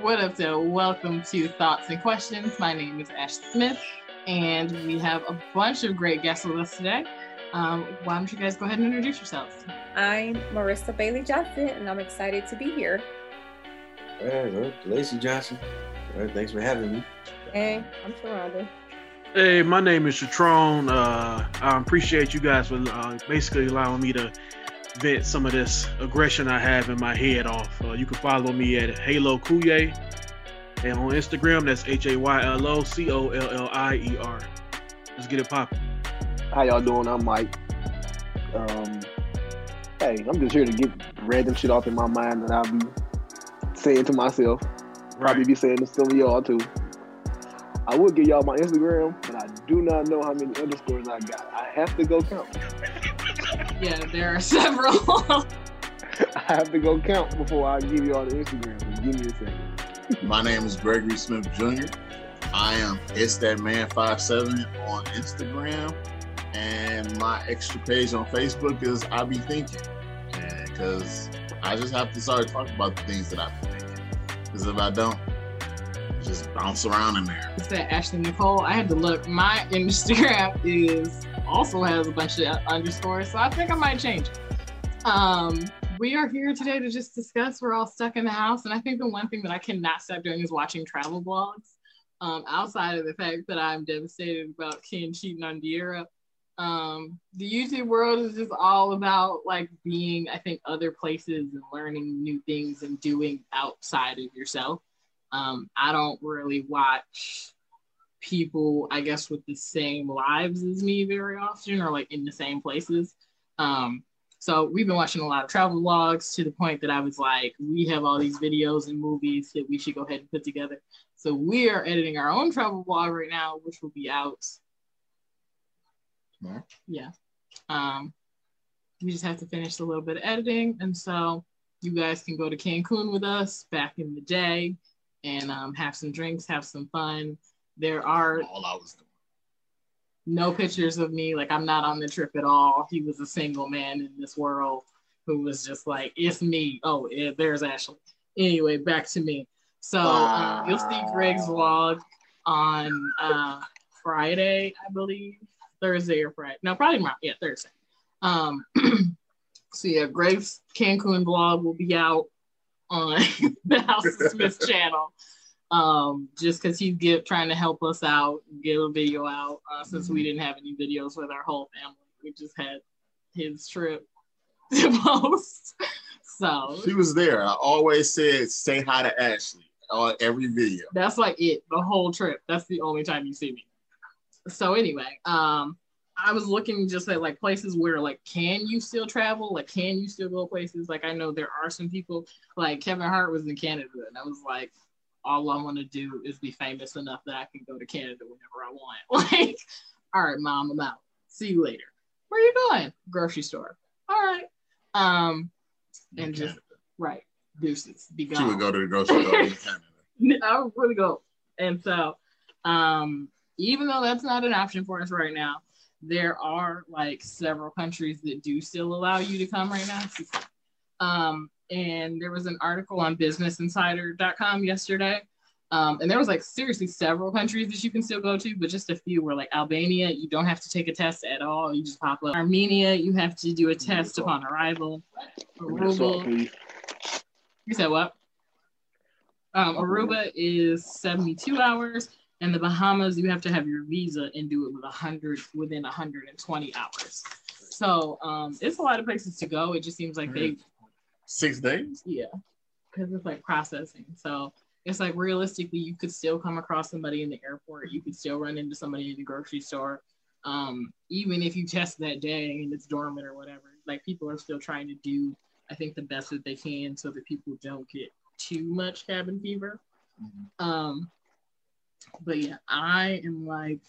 What up, so welcome to Thoughts and Questions. My name is Ash Smith, and we have a bunch of great guests with us today. Um, why don't you guys go ahead and introduce yourselves? I'm Marissa Bailey Johnson, and I'm excited to be here. Hey, well, Lacey Johnson. All right, thanks for having me. Hey, I'm Sharonda. Hey, my name is Shatron. Uh, I appreciate you guys for uh, basically allowing me to vent some of this aggression I have in my head off. Uh, you can follow me at Halo Kuye. And on Instagram, that's H A Y L O C O L L I E R. Let's get it popping. How y'all doing? I'm Mike. Um, hey, I'm just here to get random shit off in my mind that I'll be saying to myself. Probably Right. be saying to some of y'all too. I would give y'all my Instagram, but I do not know how many underscores I got. I have to go count. Yeah, there are several. I have to go count before I give y'all the Instagram. Give me a second. My name is Gregory Smith Jr. I am It's That Man 57 on Instagram. And my extra page on Facebook is I Be Thinking. Because I just have to start talking about the things that I've been thinking. Because if I don't, just bounce around in there. It's that Ashley Nicole. I had to look. My Instagram is also has a bunch of underscores, so I think I might change. Um, we are here today to just discuss. We're all stuck in the house, and I think the one thing that I cannot stop doing is watching travel blogs. Um, outside of the fact that I'm devastated about Ken cheating on Deira, um, the YouTube world is just all about like being, I think, other places and learning new things and doing outside of yourself. Um, I don't really watch people, I guess, with the same lives as me very often or like in the same places. Um, so we've been watching a lot of travel vlogs to the point that I was like, we have all these videos and movies that we should go ahead and put together. So we are editing our own travel vlog right now, which will be out. Tomorrow? Yeah. Um, we just have to finish a little bit of editing. And so you guys can go to Cancun with us back in the day and um, have some drinks, have some fun. There are All I was doing. no pictures of me. Like I'm not on the trip at all. He was a single man in this world who was just like, it's me. Oh, yeah, there's Ashley. Anyway, back to me. So um, you'll see Greg's vlog on uh, Friday, I believe, Thursday or Friday. No, probably tomorrow. Yeah, Thursday. Um, so yeah, Greg's Cancun vlog will be out on the House of Smith channel. Um, just because he's get, trying to help us out, get a video out. Uh, since we didn't have any videos with our whole family, we just had his trip to post. So She was there. I always said, say hi to Ashley on every video. that's like it the whole trip that's the only time you see me so anyway um i was looking just at like places where like can you still travel like can you still go places like i know there are some people like kevin hart was in canada and i was like all i want to do is be famous enough that i can go to canada whenever i want. Like all right mom i'm out. See you later. Where are you going? Grocery store. All right. Um and just right deuces be gone She would go to the grocery store in Canada. I would really go. And so, um, even though that's not an option for us right now, there are like several countries that do still allow you to come right now. Um, and there was an article on businessinsider.com yesterday. Um, and there was like seriously several countries that you can still go to, but just a few were like Albania, you don't have to take a test at all. You just pop up. Armenia, you have to do a test upon arrival. Give me the salt, Aruba, you said what? Um, Aruba is 72 hours, and the Bahamas you have to have your visa and do it with 100 within 120 hours. So um, it's a lot of places to go. It just seems like they, Six days? yeah, because it's like processing. So it's like realistically, you could still come across somebody in the airport. You could still run into somebody in the grocery store. Um, even if you test that day and it's dormant or whatever, like people are still trying to do, I think, the best that they can so that people don't get too much cabin fever. Um, but yeah, I am like,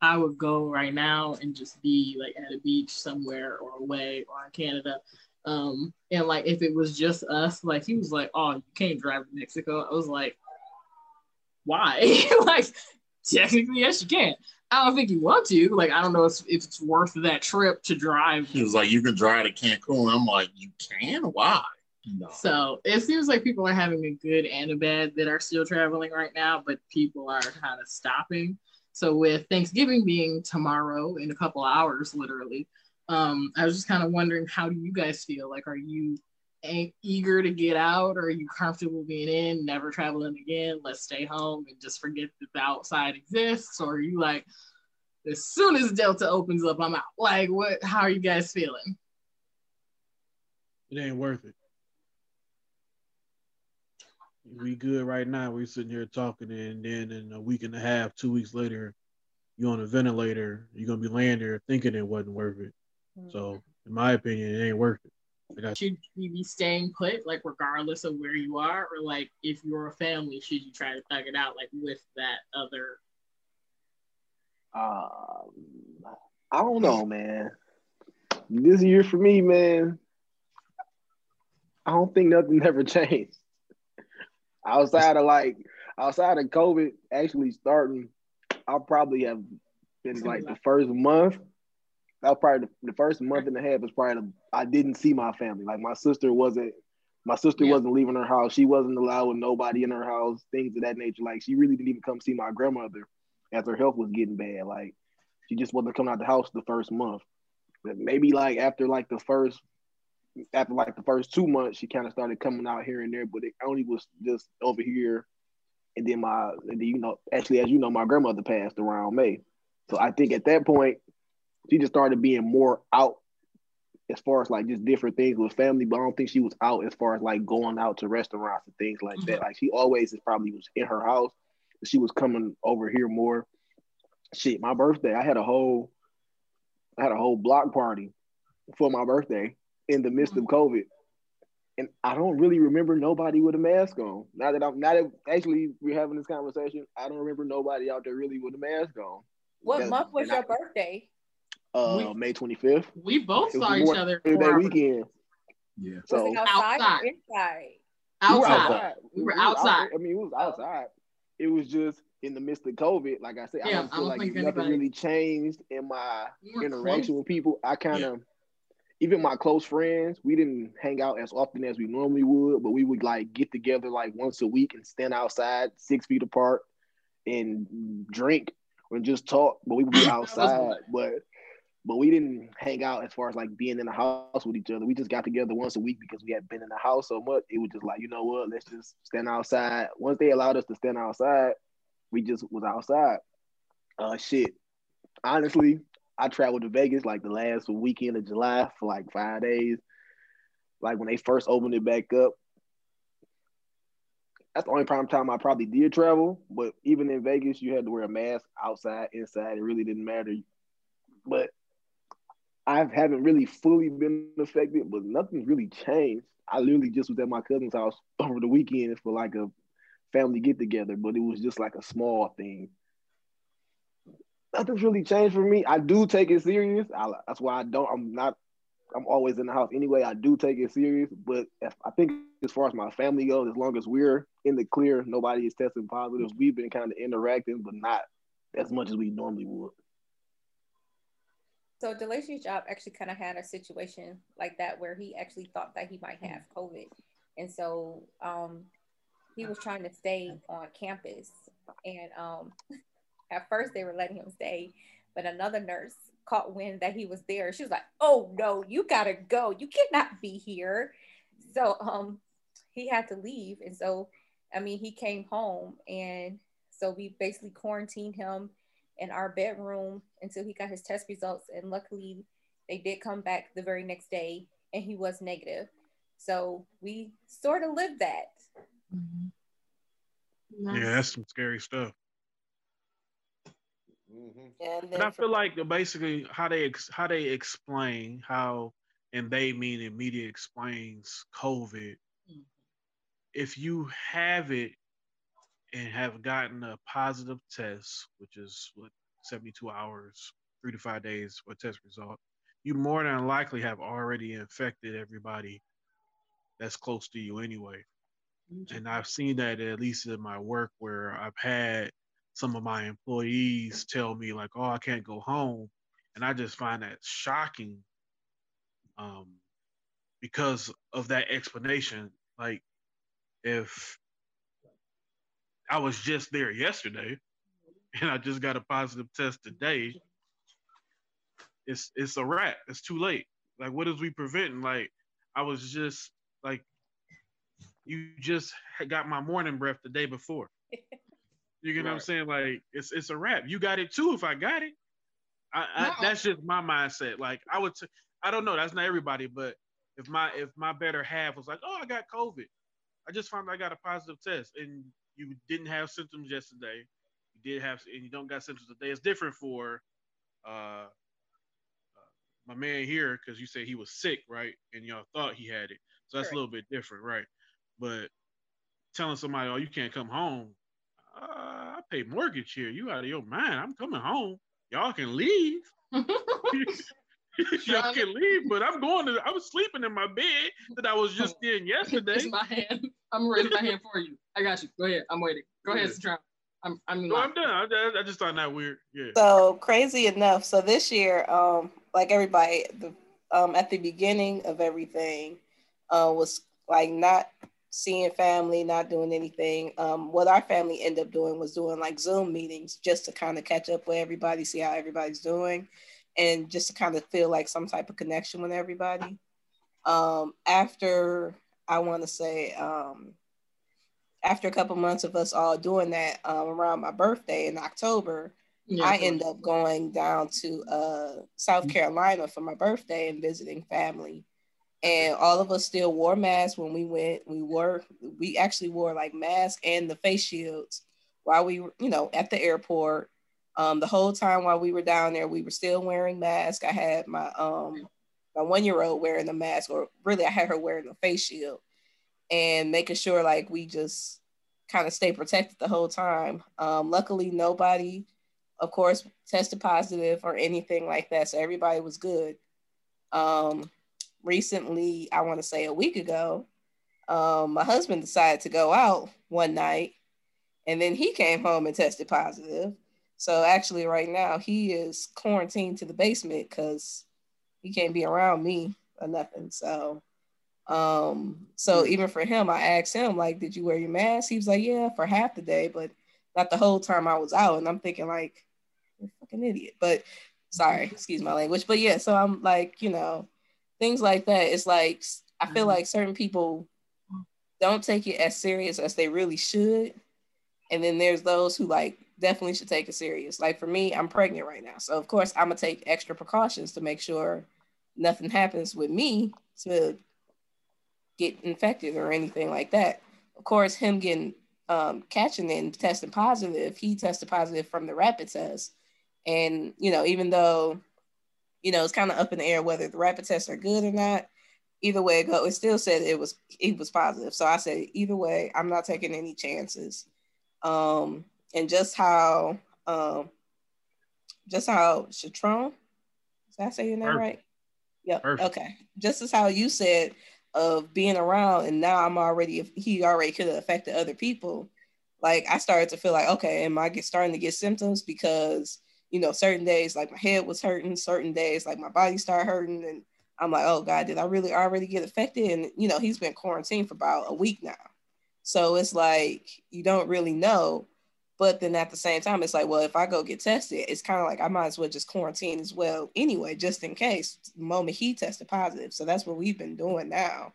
I would go right now and just be like at a beach somewhere or away or in Canada. Um, and like if it was just us, like he was like, Oh, you can't drive to Mexico. I was like, Why? like technically, yes, you can. I don't think you want to. Like, I don't know if, if it's worth that trip to drive. He was like, you can drive to Cancun. I'm like, you can? Why? No. So it seems like people are having a good and a bad that are still traveling right now, but people are kind of stopping. So with Thanksgiving being tomorrow in a couple hours, literally, um, I was just kind of wondering, how do you guys feel? Like, are you a- eager to get out, or are you comfortable being in, never traveling again? Let's stay home and just forget that the outside exists, or are you like, as soon as Delta opens up, I'm out? Like, what? How are you guys feeling? It ain't worth it. We good right now. We sitting here talking, and then in a week and a half, two weeks later, you on a ventilator. You're gonna be laying there thinking it wasn't worth it. So, in my opinion, it ain't worth it. I should you be staying put, like regardless of where you are, or like if you're a family, should you try to thug it out, like with that other? Um, I don't know, man. This year for me, man, I don't think nothing ever changed. Outside of like, outside of COVID actually starting, I'll probably have been like the first month. That was probably the, the first month and a half was probably the, I didn't see my family. Like my sister wasn't, my sister Yeah. wasn't leaving her house. She wasn't allowing nobody in her house. Things of that nature. Like she really didn't even come see my grandmother as her health was getting bad. Like she just wasn't coming out the house the first month. But maybe like after like the first after like the first two months, she kind of started coming out here and there, but it only was just over here. And then my, and then, you know, actually, as you know, my grandmother passed around May. So I think at that point, she just started being more out as far as like just different things with family, but I don't think she was out as far as like going out to restaurants and things like that. Mm-hmm. Like she always is probably was in her house, she was coming over here more. Shit, my birthday, I had a whole, I had a whole block party for my birthday in the midst of mm-hmm. COVID. And I don't really remember nobody with a mask on. Now that I'm now that actually we're having this conversation, I don't remember nobody out there really with a mask on. What month was and I- your birthday? Uh We- May 25th. We both saw each other Day for our- weekend. Yeah. So was it outside, Outside. or inside? We were outside. We were outside. I mean, it was outside. It was just in the midst of COVID. Like I said, I don't I feel don't like nothing anybody- really changed in my We interaction close. with people. I kind of, even my close friends, we didn't hang out as often as we normally would, but we would like get together like once a week and stand outside six feet apart and drink and just talk. But we would be outside, but but we didn't hang out as far as like being in the house with each other. We just got together once a week because we had been in the house so much. It was just like, you know what, let's just stand outside. Once they allowed us to stand outside, we just was outside. Uh shit. Honestly, I traveled to Vegas like the last weekend of July for like five days. Like when they first opened it back up. That's the only prime time I probably did travel. But even in Vegas, you had to wear a mask outside, inside. It really didn't matter. But I haven't really fully been affected, but nothing's really changed. I literally just was at my cousin's house over the weekend for like a family get together, but it was just like a small thing. Nothing's really changed for me. I do take it serious. I, that's why I don't. I'm not. I'm always in the house anyway. I do take it serious, but if, I think as far as my family goes, as long as we're in the clear, nobody is testing positive. We've been kind of interacting, but not as much as we normally would. So Delacey's job actually kind of had a situation like that where he actually thought that he might have COVID, and so um, he was trying to stay on campus. And um, at first they were letting him stay, but another nurse caught wind that he was there. She was like, "Oh no, you gotta go. You cannot be here." So um, he had to leave, and so I mean he came home, and so we basically quarantined him in our bedroom until he got his test results. And luckily, they did come back the very next day and he was negative. So we sort of lived that. Mm-hmm. Nice. Yeah, that's some scary stuff. Mm-hmm. And then And I feel like uh, basically how they ex- how they explain how, and they meaning media explains COVID. Mhm. If you have it and have gotten a positive test, which is what 72 hours, three to five days for test result, you more than likely have already infected everybody that's close to you anyway. And I've seen that at least in my work where I've had some of my employees tell me like, "Oh, I can't go home," and I just find that shocking. Um, because of that explanation. Like if I was just there yesterday and I just got a positive test today, it's it's a wrap. It's too late. Like what is we preventing? Like I was just like you just got my morning breath the day before. You get right. what I'm saying? Like it's it's a wrap. You got it too if I got it. I, I that's just my mindset. Like I would t- I don't know, that's not everybody, but if my if my better half was like, oh, I got COVID, I just found I got a positive test, and you didn't have symptoms yesterday, you did have, and you don't got symptoms today. It's different for uh, uh my man here because you say he was sick, right? And y'all thought he had it, so that's a little bit different, right? But telling somebody, oh, you can't come home, uh, I pay mortgage here. You out of your mind? I'm coming home. Y'all can leave. Y'all can leave, but I'm going to. I was sleeping in my bed that I was just in yesterday. It's my hand. I'm raising my hand for you. I got you. Go ahead. I'm waiting. Go ahead, Citron. I'm. I'm. No, I'm done. I, I just thought that weird. Yeah. So crazy enough. So this year, um, like everybody, the um, at the beginning of everything, uh, was like not seeing family, not doing anything. Um, what our family ended up doing was doing like Zoom meetings just to kind of catch up with everybody, see how everybody's doing and just to kind of feel like some type of connection with everybody. Um, after I want to say, um, after a couple months of us all doing that um, around my birthday in October, yeah, I end up going down to uh, South Carolina for my birthday and visiting family. And all of us still wore masks when we went. We wore, we actually wore like masks and the face shields while we were, you know, at the airport um, the whole time while we were down there, we were still wearing masks. I had my um, my one year old wearing the mask, or really, I had her wearing a face shield, and making sure like we just kind of stay protected the whole time. Um, luckily, nobody, of course, tested positive or anything like that, so everybody was good. Um, recently, I want to say a week ago, um, my husband decided to go out one night, and then he came home and tested positive. So actually, right now he is quarantined to the basement because he can't be around me or nothing. So, um, so even for him, I asked him like, "Did you wear your mask?" He was like, "Yeah, for half the day, but not the whole time I was out." And I'm thinking like, "You're a fucking idiot." But sorry, excuse my language. But yeah, so I'm like, you know, things like that. It's like I feel like certain people don't take it as serious as they really should, and then there's those who like definitely should take it serious. Like for me, I'm pregnant right now. So of course I'm gonna take extra precautions to make sure nothing happens with me to get infected or anything like that. Of course, him getting um, catching and testing positive, he tested positive from the rapid test. And you know, even though you know it's kind of up in the air whether the rapid tests are good or not, either way it go, it still said it was it was positive. So I said either way, I'm not taking any chances. Um, and just how um just how Citron, is that say your name Perfect. right? Yep. Perfect. Okay. Just as how you said of being around and now I'm already he already could have affected other people. Like I started to feel like, okay, am I get starting to get symptoms because you know, certain days like my head was hurting, certain days like my body started hurting, and I'm like, oh God, did I really already get affected? And you know, he's been quarantined for about a week now. So it's like you don't really know. But then at the same time, it's like, well, if I go get tested, it's kind of like I might as well just quarantine as well anyway, just in case the moment he tested positive. So that's what we've been doing now.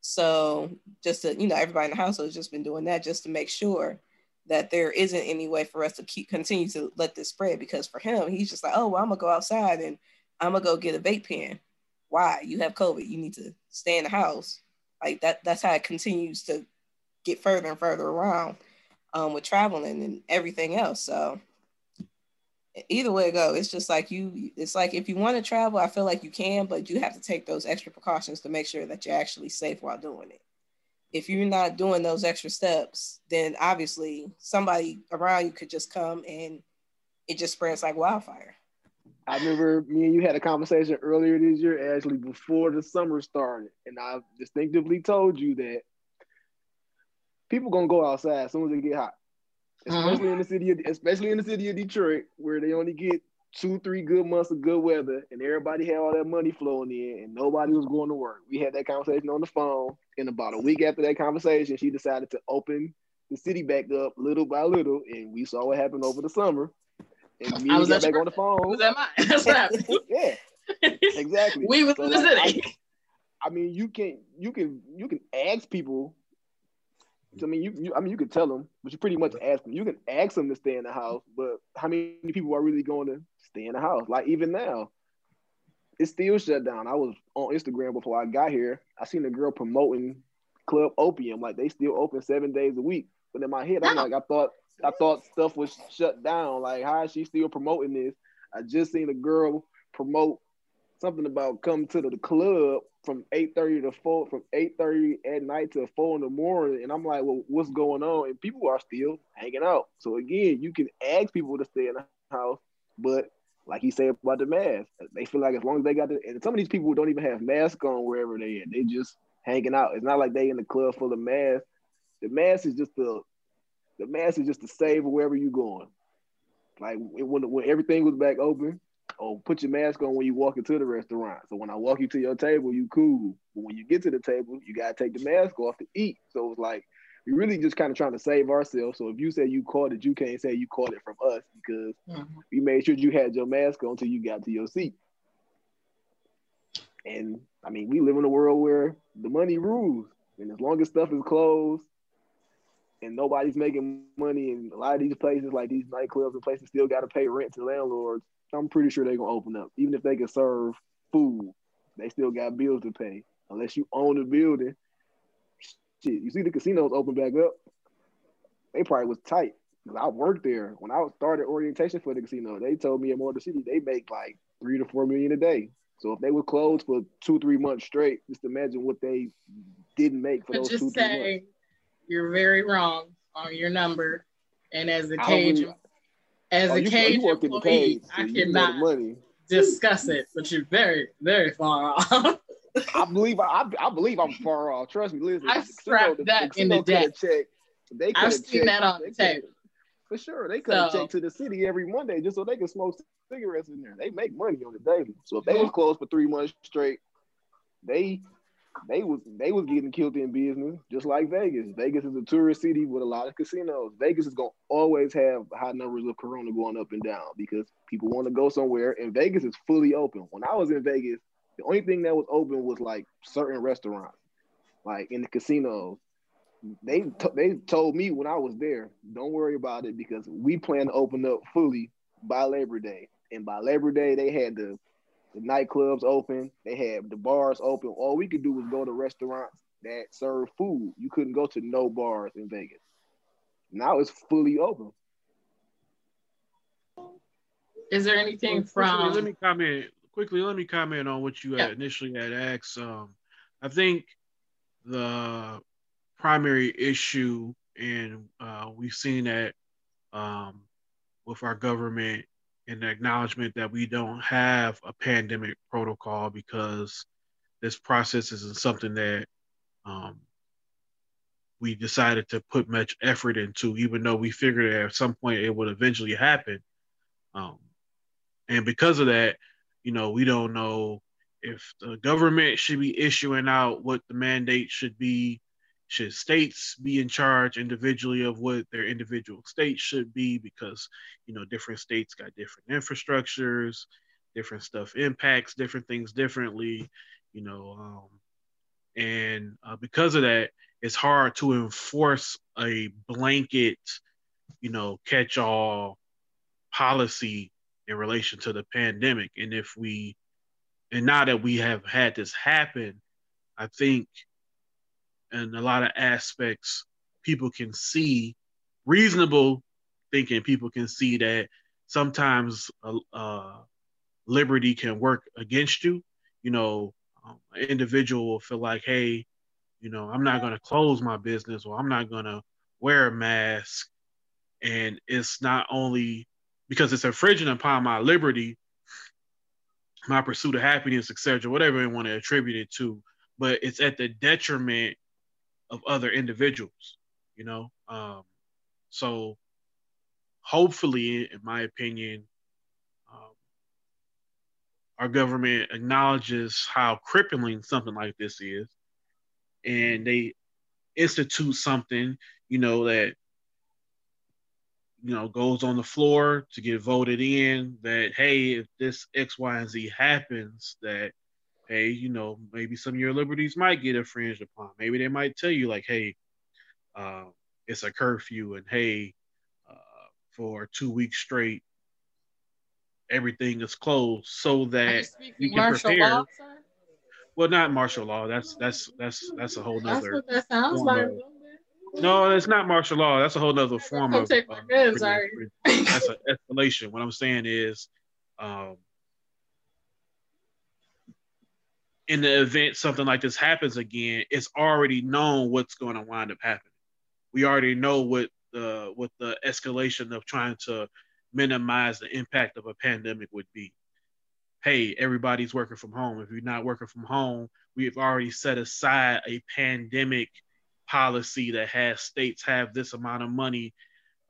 So just to, you know, everybody in the household has just been doing that just to make sure that there isn't any way for us to keep continue to let this spread. Because for him, he's just like, oh, well, I'm gonna go outside and I'm gonna go get a vape pen. Why? You have COVID. You need to stay in the house. Like that. That's how it continues to get further and further around um, with traveling and everything else. So either way it go, it's just like you. It's like if you want to travel, I feel like you can, but you have to take those extra precautions to make sure that you're actually safe while doing it. If you're not doing those extra steps, then obviously somebody around you could just come and it just spreads like wildfire. I remember me and you had a conversation earlier this year, actually before the summer started, and I distinctively told you that people gonna go outside as soon as they get hot, especially mm-hmm. in the city, of, especially in the city of Detroit, where they only get two, three good months of good weather, and everybody had all that money flowing in, and nobody was going to work. We had that conversation on the phone, and about a week after that conversation, she decided to open the city back up little by little, and we saw what happened over the summer. And me I was got back on the phone. Was that mine? That's what happened. yeah, exactly. we was So, in the like, city. I mean, you can you can you can ask people. I mean, you, you I mean you can tell them, but you pretty much ask them. You can ask them to stay in the house, but how many people are really going to stay in the house? Like even now, it's still shut down. I was on Instagram before I got here. I seen a girl promoting Club Opium, like they still open seven days a week. But in my head, I'm like, I thought I thought stuff was shut down. Like, how is she still promoting this? I just seen a girl promote something about come to the club from 8:30 to 4 from 8:30 at night to 4 in the morning. And I'm like well what's going on? And people are still hanging out. So again you can ask people to stay in the house but like he said about the mask they feel like as long as they got the and some of these people don't even have masks on wherever they at. They just hanging out. It's not like they in the club full of masks. The mask is just the the mask is just to save wherever you're going. Like when, when everything was back open oh, put your mask on when you walk into the restaurant. So when I walk you to your table, you cool. But when you get to the table, you gotta take the mask off to eat. So it's like we really just kind of trying to save ourselves. So if you say you caught it, you can't say you caught it from us because Mhm. we made sure you had your mask on until you got to your seat. And I mean, we live in a world where the money rules, and as long as stuff is closed and nobody's making money, and a lot of these places, like these nightclubs and places, still got to pay rent to landlords. I'm pretty sure they're gonna open up, even if they can serve food. They still got bills to pay, unless you own the building. Shit, you see the casinos open back up. They probably was tight because I worked there when I started orientation for the casino. They told me in Motor City they make like three to four million a day. So if they were closed for two, three months straight, just imagine what they didn't make for But those two, just three months. you're very wrong on your number. And as don't cage, really- as Oh, a you, cage you work in the cage, so I the cannot money. discuss it. But you're very, very far off. I believe I, I, I believe I'm far off. Trust me, listen. I've the strapped that the in the deck. checked- They I've seen checked- that on the coulda- For sure, they could have So- checked to the city every Monday just so they can smoke cigarettes in there. They make money on the daily. So if they was closed for three months straight, they they was they was getting killed in business, just like Vegas. Vegas is a tourist city with a lot of casinos. Vegas is gonna always have high numbers of corona going up and down because people want to go somewhere, and Vegas is fully open. When I was in Vegas, the only thing that was open was like certain restaurants, like in the casinos. They t- they told me when I was there, don't worry about it because we plan to open up fully by Labor Day. And by Labor Day, they had the the nightclubs open, they had the bars open. All we could do was go to restaurants that serve food. You couldn't go to no bars in Vegas. Now it's fully open. Is there anything Well, quickly, let me comment quickly. Let me comment on what you Yeah. had initially had asked. Um, I think the primary issue, and uh, we've seen that um, with our government and the acknowledgement that we don't have a pandemic protocol because this process isn't something that um, we decided to put much effort into, even though we figured at some point it would eventually happen. Um, and because of that, you know, we don't know if the government should be issuing out what the mandate should be. Should states be in charge individually of what their individual states should be? Because, you know, different states got different infrastructures, different stuff impacts different things differently, you know. Um, and uh, because of that, it's hard to enforce a blanket, you know, catch all policy in relation to the pandemic. And if we, and now that we have had this happen, I think in a lot of aspects, people can see reasonable thinking, people can see that sometimes uh, uh, liberty can work against you. You know, um, an individual will feel like, hey, you know, I'm not going to close my business or I'm not going to wear a mask. And it's not only because it's infringing upon my liberty, my pursuit of happiness, etc., whatever you want to attribute it to, but it's at the detriment of other individuals, you know. Um, so, hopefully, in my opinion, um, our government acknowledges how crippling something like this is, and they institute something, you know, that you know goes on the floor to get voted in that hey if this x y and z happens that hey you know maybe some of your liberties might get infringed upon maybe they might tell you like hey uh, it's a curfew and hey uh, for two weeks straight everything is closed so that you can prepare law, well not martial law that's that's that's that's a whole nother that's what that sounds like of, no, it's not martial law. That's a whole nother form of. Sorry. That's an escalation. What I'm saying is, um, in the event something like this happens again, it's already known what's going to wind up happening. We already know what the what the escalation of trying to minimize the impact of a pandemic would be. Hey, everybody's working from home. If you're not working from home, we've already set aside a pandemic policy that has states have this amount of money.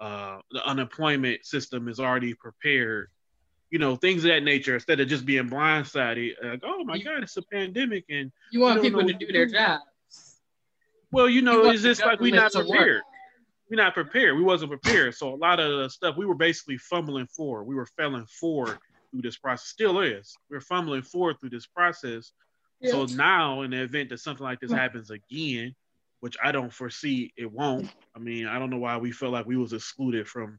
Uh, the unemployment system is already prepared. You know, things of that nature instead of just being blindsided, like, oh my God, it's a pandemic. And you want people to do their jobs. Well, you know, you it's just like we're not prepared. We're not prepared. We wasn't prepared. So a lot of the stuff we were basically fumbling for. We were failing forward through this process. Still is. We're fumbling forward through this process. Yeah. So now, in the event that something like this happens again, which I don't foresee it won't. I mean, I don't know why we felt like we was excluded from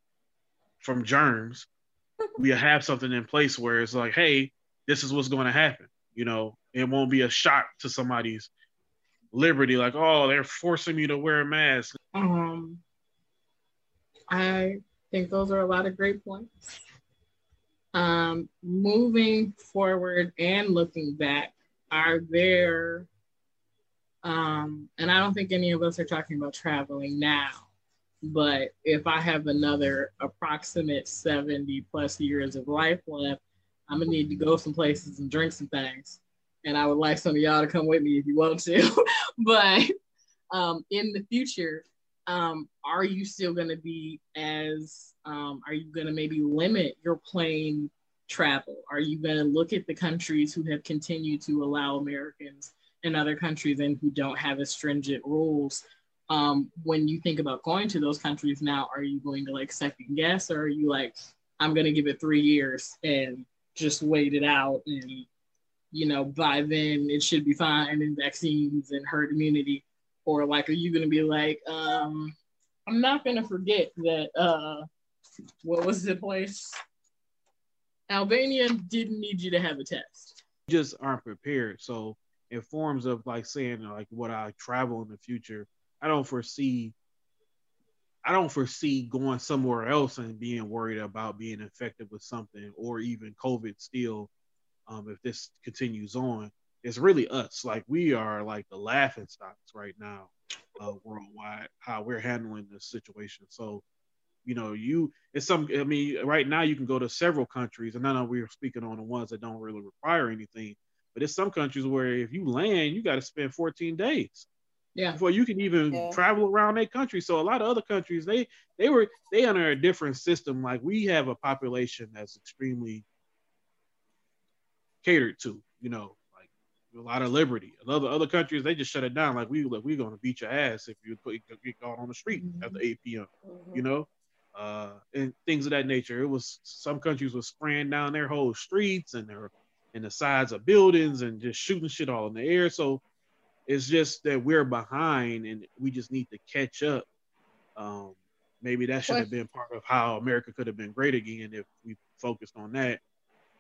from germs. We have something in place where it's like, hey, this is what's going to happen. You know, it won't be a shock to somebody's liberty, like, oh, they're forcing me to wear a mask. Um, I think those are a lot of great points. Um, moving forward and looking back, are there um, and I don't think any of us are talking about traveling now. But if I have another approximate 70 plus years of life left, I'm gonna need to go some places and drink some things. And I would like some of y'all to come with me if you want to. but um, in the future, um, are you still gonna be as, um, are you gonna maybe limit your plane travel? Are you gonna look at the countries who have continued to allow Americans in other countries and who don't have as stringent rules. Um, when you think about going to those countries now, are you going to like second guess? Or are you like, I'm going to give it three years and just wait it out and you know by then it should be fine and vaccines and herd immunity? Or like are you going to be like um i'm not going to forget that uh what was the place? Albania didn't need you to have a test. Just aren't prepared. So in forms of like saying like what I travel in the future, I don't foresee I don't foresee going somewhere else and being worried about being infected with something or even COVID still um, if this continues on. It's really us. Like we are like the laughing stocks right now uh, worldwide, how we're handling this situation. So, you know, you it's some I mean, right now you can go to several countries, and I know we're speaking on the ones that don't really require anything, but it's some countries where if you land, you got to spend 14 days. Yeah. Before you can even yeah. travel around that country. So a lot of other countries, they they were they under a different system. Like we have a population that's extremely catered to, you know, like a lot of liberty. And other other countries, they just shut it down. Like we like we're gonna beat your ass if you put get caught on the street mm-hmm. after 8 p.m. Mm-hmm. You know? Uh, and things of that nature. It was some countries were spraying down their whole streets and their and the sides of buildings and just shooting shit all in the air. So it's just that we're behind and we just need to catch up. Um, maybe that should have been part of how America could have been great again if we focused on that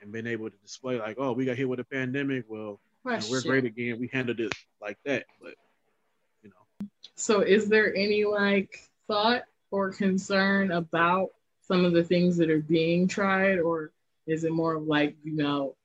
and been able to display like, oh, we got hit with a pandemic. Well, you know, we're great again. We handled it like that. But you know. So is there any like thought or concern about some of the things that are being tried or is it more of like, you know,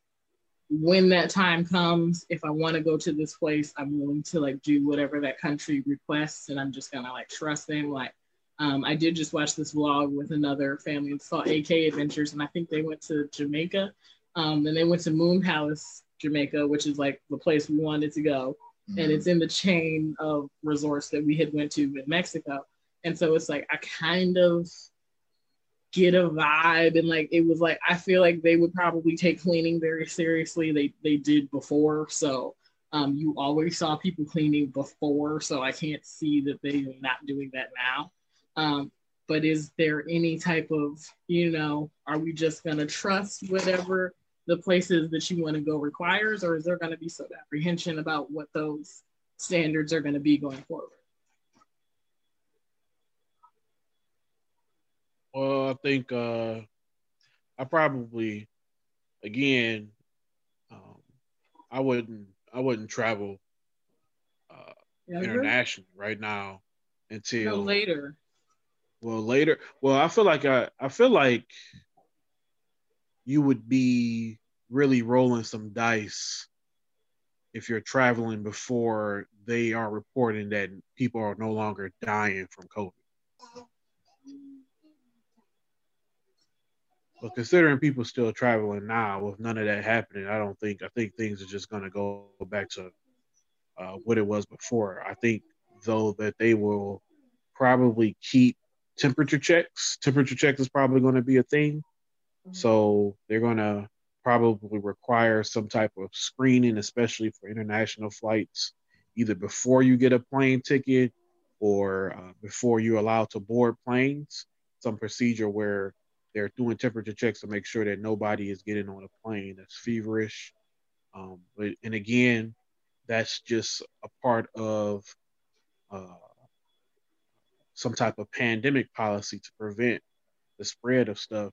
when that time comes, if I want to go to this place, I'm willing to like do whatever that country requests, and I'm just gonna like trust them. Like, um, I did just watch this vlog with another family. It's called AK Adventures, and I think they went to Jamaica, um, and they went to Moon Palace, Jamaica, which is like the place we wanted to go, mm-hmm. and it's in the chain of resorts that we had went to in Mexico. And so it's like I kind of get a vibe and like it was like I feel like they would probably take cleaning very seriously. They they did before, so um, you always saw people cleaning before, so I can't see that they're not doing that now. Um, but is there any type of you know are we just going to trust whatever the places that you want to go requires or is there going to be some apprehension about what those standards are going to be going forward well i think uh i probably again um, i wouldn't i wouldn't travel uh, internationally right now until no, later well, later. Well, I feel like I I feel like you would be really rolling some dice if you're traveling before they are reporting that people are no longer dying from COVID. But considering people still traveling now with none of that happening, I don't think I think things are just going to go back to uh, what it was before. I think though that they will probably keep temperature checks. Temperature checks is probably going to be a thing. Mm-hmm. So they're going to probably require some type of screening, especially for international flights, either before you get a plane ticket or uh, before you're allowed to board planes. Some procedure where they're doing temperature checks to make sure that nobody is getting on a plane that's feverish. Um, but and again, that's just a part of uh, some type of pandemic policy to prevent the spread of stuff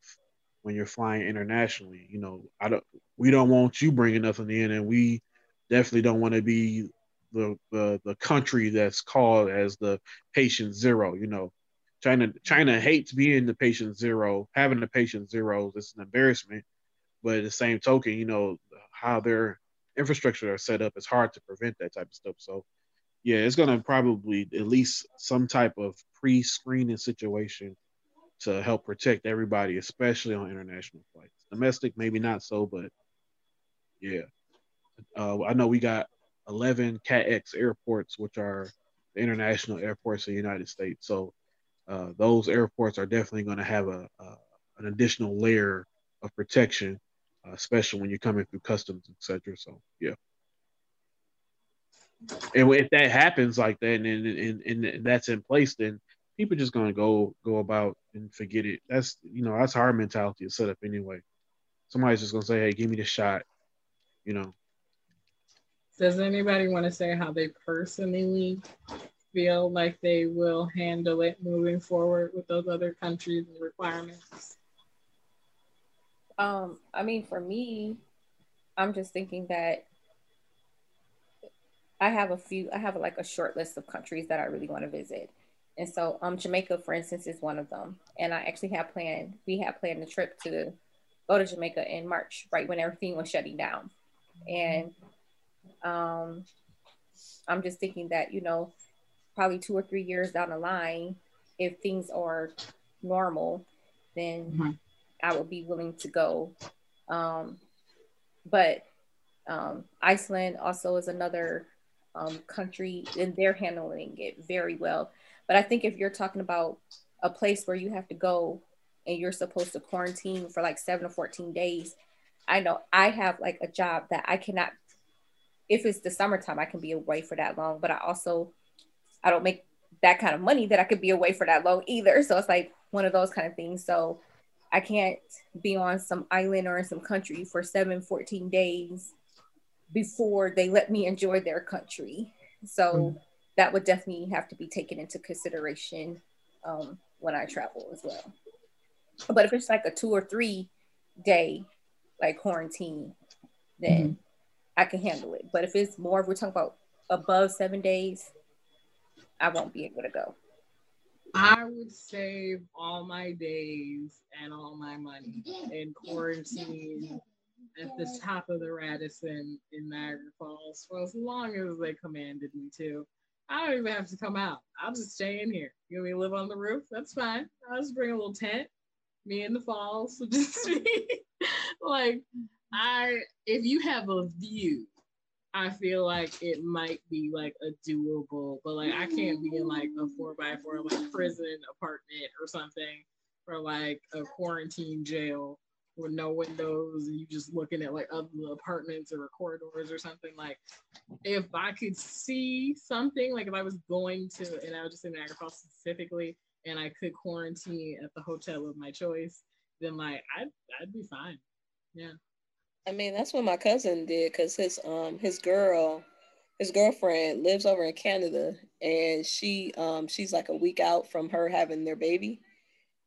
when you're flying internationally. You know, I don't. We don't want you bringing nothing in, and we definitely don't want to be the, the the country that's called as the patient zero. You know, China China hates being the patient zero, having the patient zero. It's an embarrassment. But at the same token, you know how their infrastructure are set up. It's hard to prevent that type of stuff. So yeah, it's gonna probably at least some type of pre-screening situation to help protect everybody, especially on international flights. Domestic, maybe not so, but yeah. Uh, I know we got 11 Cat X airports, which are the international airports in the United States. So uh, those airports are definitely going to have a, a, an additional layer of protection, uh, especially when you're coming through customs, etc. So yeah. And if that happens like that and, and, and, and that's in place then people just gonna go go about and forget it. That's you know that's our mentality is set up anyway. Somebody's just gonna say hey give me the shot you know. Does anybody want to say how they personally feel like they will handle it moving forward with those other countries and requirements um i mean for me i'm just thinking that I have a few, I have like a short list of countries that I really want to visit. And so um Jamaica, for instance, is one of them. And I actually have planned, we have planned a trip to go to Jamaica in March, right when everything was shutting down. And um I'm just thinking that, you know, probably two or three years down the line, if things are normal, then mm-hmm. I would be willing to go. Um, but um, Iceland also is another um, country and they're handling it very well. But I think if you're talking about a place where you have to go and you're supposed to quarantine for like seven or 14 days, I know I have like a job that I cannot, if it's the summertime, I can be away for that long. But I also, I don't make that kind of money that I could be away for that long either. So it's like one of those kind of things. So I can't be on some island or in some country for seven, 14 days before they let me enjoy their country. So mm. that would definitely have to be taken into consideration um, when I travel as well. But if it's like a two or three day like quarantine, then mm-hmm. I can handle it. But if it's more, if we're talking about above seven days, I won't be able to go. I would save all my days and all my money in quarantine at the top of the Radisson in Niagara Falls for as long as they commanded me to. I don't even have to come out. I'll just stay in here. You me to live on the roof? That's fine. I'll just bring a little tent. Me in the falls. So just me. like I if you have a view, I feel like it might be like a doable, but like I can't be in like a four by four like prison apartment or something or like a quarantine jail with no windows and you just looking at like other apartments or corridors or something like if I could see something like if I was going to and I was just in Niagara Falls specifically and I could quarantine at the hotel of my choice, then like I'd I'd be fine. Yeah. I mean that's what my cousin did because his um his girl his girlfriend lives over in Canada and she um she's like a week out from her having their baby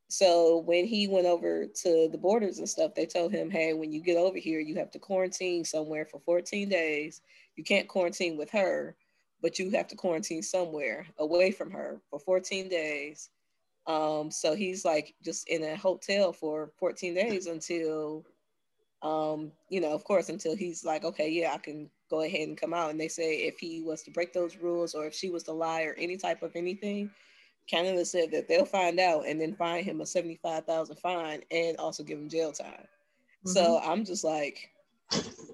so when he went over to the borders and stuff, they told him, hey, when you get over here, you have to quarantine somewhere for 14 days. You can't quarantine with her, but you have to quarantine somewhere away from her for 14 days. Um, so he's like just in a hotel for 14 days until, um, you know, of course, until he's like, okay, yeah, I can go ahead and come out. And they say if he was to break those rules or if she was to lie or any type of anything, Canada said that they'll find out and then fine him a 75,000 fine and also give him jail time. Mm-hmm. So I'm just like,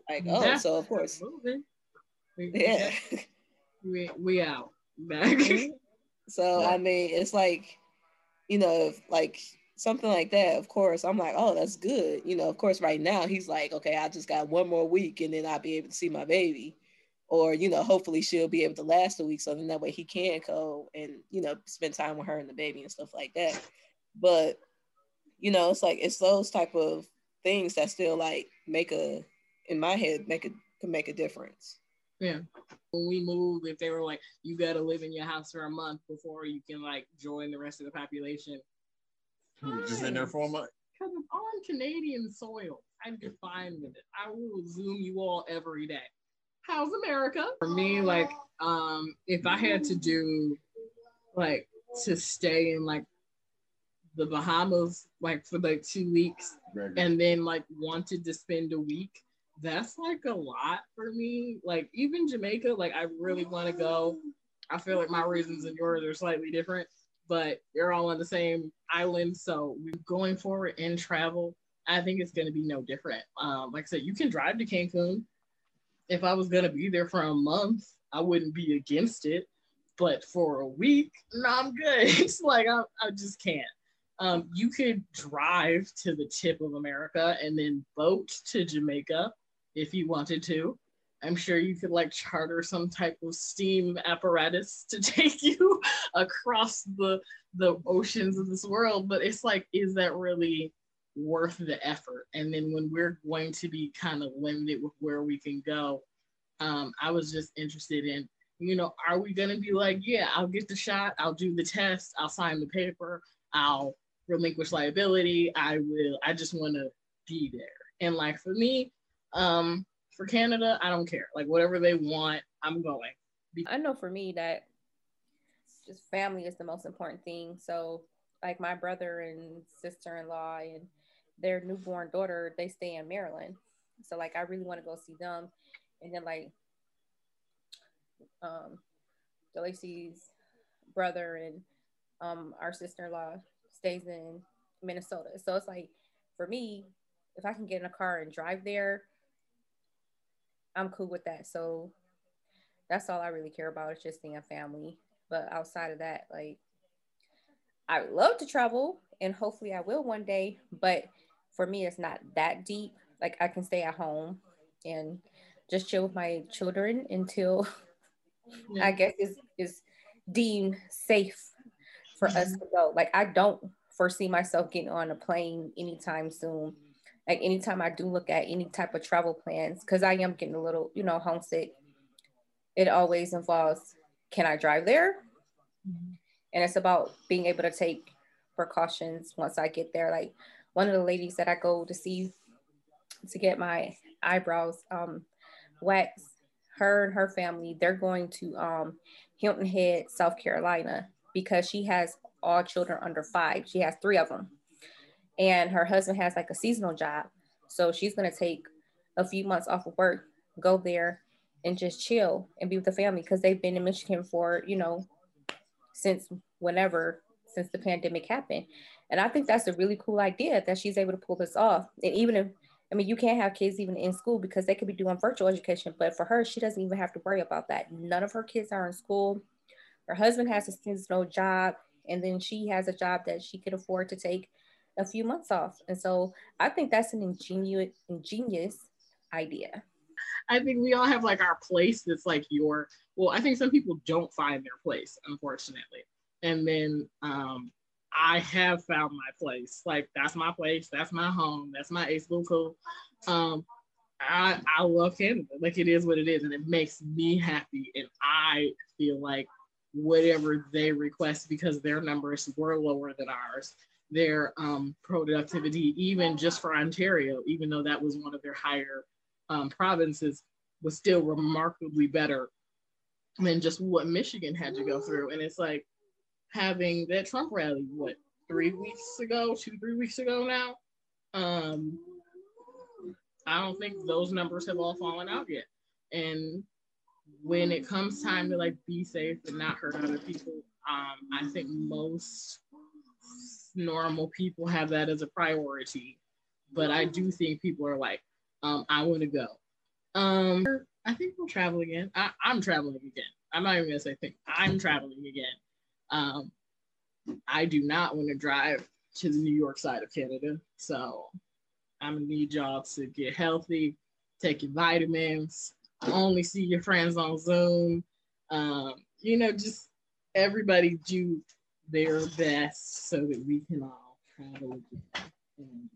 like, oh, so of course. We, yeah. We, we out back. Mm-hmm. so, yeah. I mean, it's like, you know, if, like something like that, of course, I'm like, oh, that's good. You know, of course, right now he's like, okay, I just got one more week and then I'll be able to see my baby or you know hopefully she'll be able to last a week so then that way he can go and you know spend time with her and the baby and stuff like that but you know it's like it's those type of things that still like make a in my head make a can make a difference yeah when we moved if they were like you got to live in your house for a month before you can like join the rest of the population just in there for a month? Because it's on canadian soil. I'd be fine with it. I will zoom you all every day. How's America? For me, like, um, if I had to do like to stay in like the Bahamas like for like two weeks and then like wanted to spend a week, that's like a lot for me. Like even Jamaica, like I really want to go. I feel like my reasons and yours are slightly different, but you're all on the same island. So we're going forward in travel. I think it's going to be no different. Um, like I said, you can drive to Cancun if I was gonna be there for a month, I wouldn't be against it. But for a week, no, I'm good. it's like I, I just can't. Um, you could drive to the tip of America and then boat to Jamaica if you wanted to. I'm sure you could like charter some type of steam apparatus to take you across the the oceans of this world. But it's like, is that really worth the effort. And then when we're going to be kind of limited with where we can go, um, I was just interested in, you know, are we to be like, yeah, I'll get the shot, I'll do the test, I'll sign the paper, I'll relinquish liability, I will, I just want to be there. And like for me, um, for Canada, I don't care. Like whatever they want, I'm going. I know for me that just family is the most important thing. So like my brother and sister-in-law and their newborn daughter, they stay in Maryland. So like I really want to go see them. And then like um DeLacy's brother and um our sister-in-law stays in Minnesota. So it's like for me, if I can get in a car and drive there, I'm cool with that. So that's all I really care about is just seeing family. But outside of that, like I love to travel and hopefully I will one day, but for me, it's not that deep. Like I can stay at home and just chill with my children until. I guess is is deemed safe for us to go. Like I don't foresee myself getting on a plane anytime soon. Like anytime I do look at any type of travel plans, because I am getting a little, you know, homesick. It always involves, can I drive there? Mm-hmm. And it's about being able to take precautions once I get there. Like one of the ladies that I go to see to get my eyebrows um, waxed, her and her family, they're going to um, Hilton Head, South Carolina, because she has all children under five. She has three of them. And her husband has like a seasonal job. So she's going to take a few months off of work, go there and just chill and be with the family because they've been in Michigan for, you know, since whenever, since the pandemic happened. And I think that's a really cool idea that she's able to pull this off. And even if, I mean, you can't have kids even in school because they could be doing virtual education, but for her, she doesn't even have to worry about that. None of her kids are in school. Her husband has a seasonal job, and then she has a job that she could afford to take a few months off. And so I think that's an ingenious ingenious idea. I think we all have like our place that's like your well, I think some people don't find their place, unfortunately. And then um I have found my place. Like that's my place, that's my home, that's my ace cool. Um I I love Canada. Like it is what it is, and it makes me happy. And I feel like whatever they request because their numbers were lower than ours their um, productivity, even just for Ontario, even though that was one of their higher um, provinces, was still remarkably better than just what Michigan had to go through. And it's like having that Trump rally, what, three weeks ago, two, three weeks ago now? Um, I don't think those numbers have all fallen out yet. And when it comes time to like be safe and not hurt other people, um, I think most normal people have that as a priority. But I do think people are like, um, I want to go. Um, I think we'll travel again. I, am traveling again. I'm not even gonna say think. I'm traveling again. Um, I do not want to drive to the New York side of Canada, so I'm gonna need y'all to get healthy, take your vitamins, only see your friends on Zoom. Um, you know, just everybody do their best so that we can all travel again and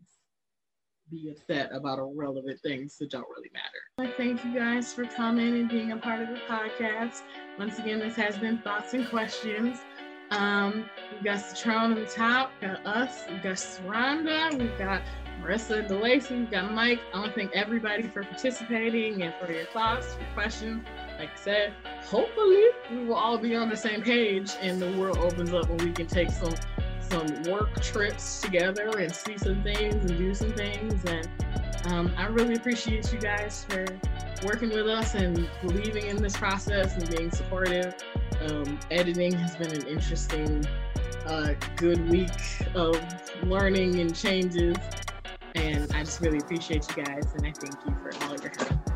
be upset about irrelevant things that don't really matter. I thank you guys for coming and being a part of the podcast. Once again, this has been Thoughts and Questions. Um, we've got Citron on the top, got us, we've got Saranda, we've got Marissa DeLacy, we've got Mike. I want to thank everybody for participating and for your thoughts, your questions like I said, hopefully we will all be on the same page and the world opens up and we can take some some work trips together and see some things and do some things. And um, I really appreciate you guys for working with us and believing in this process and being supportive. Um, editing has been an interesting, uh, good week of learning and changes. And I just really appreciate you guys and I thank you for all of your help.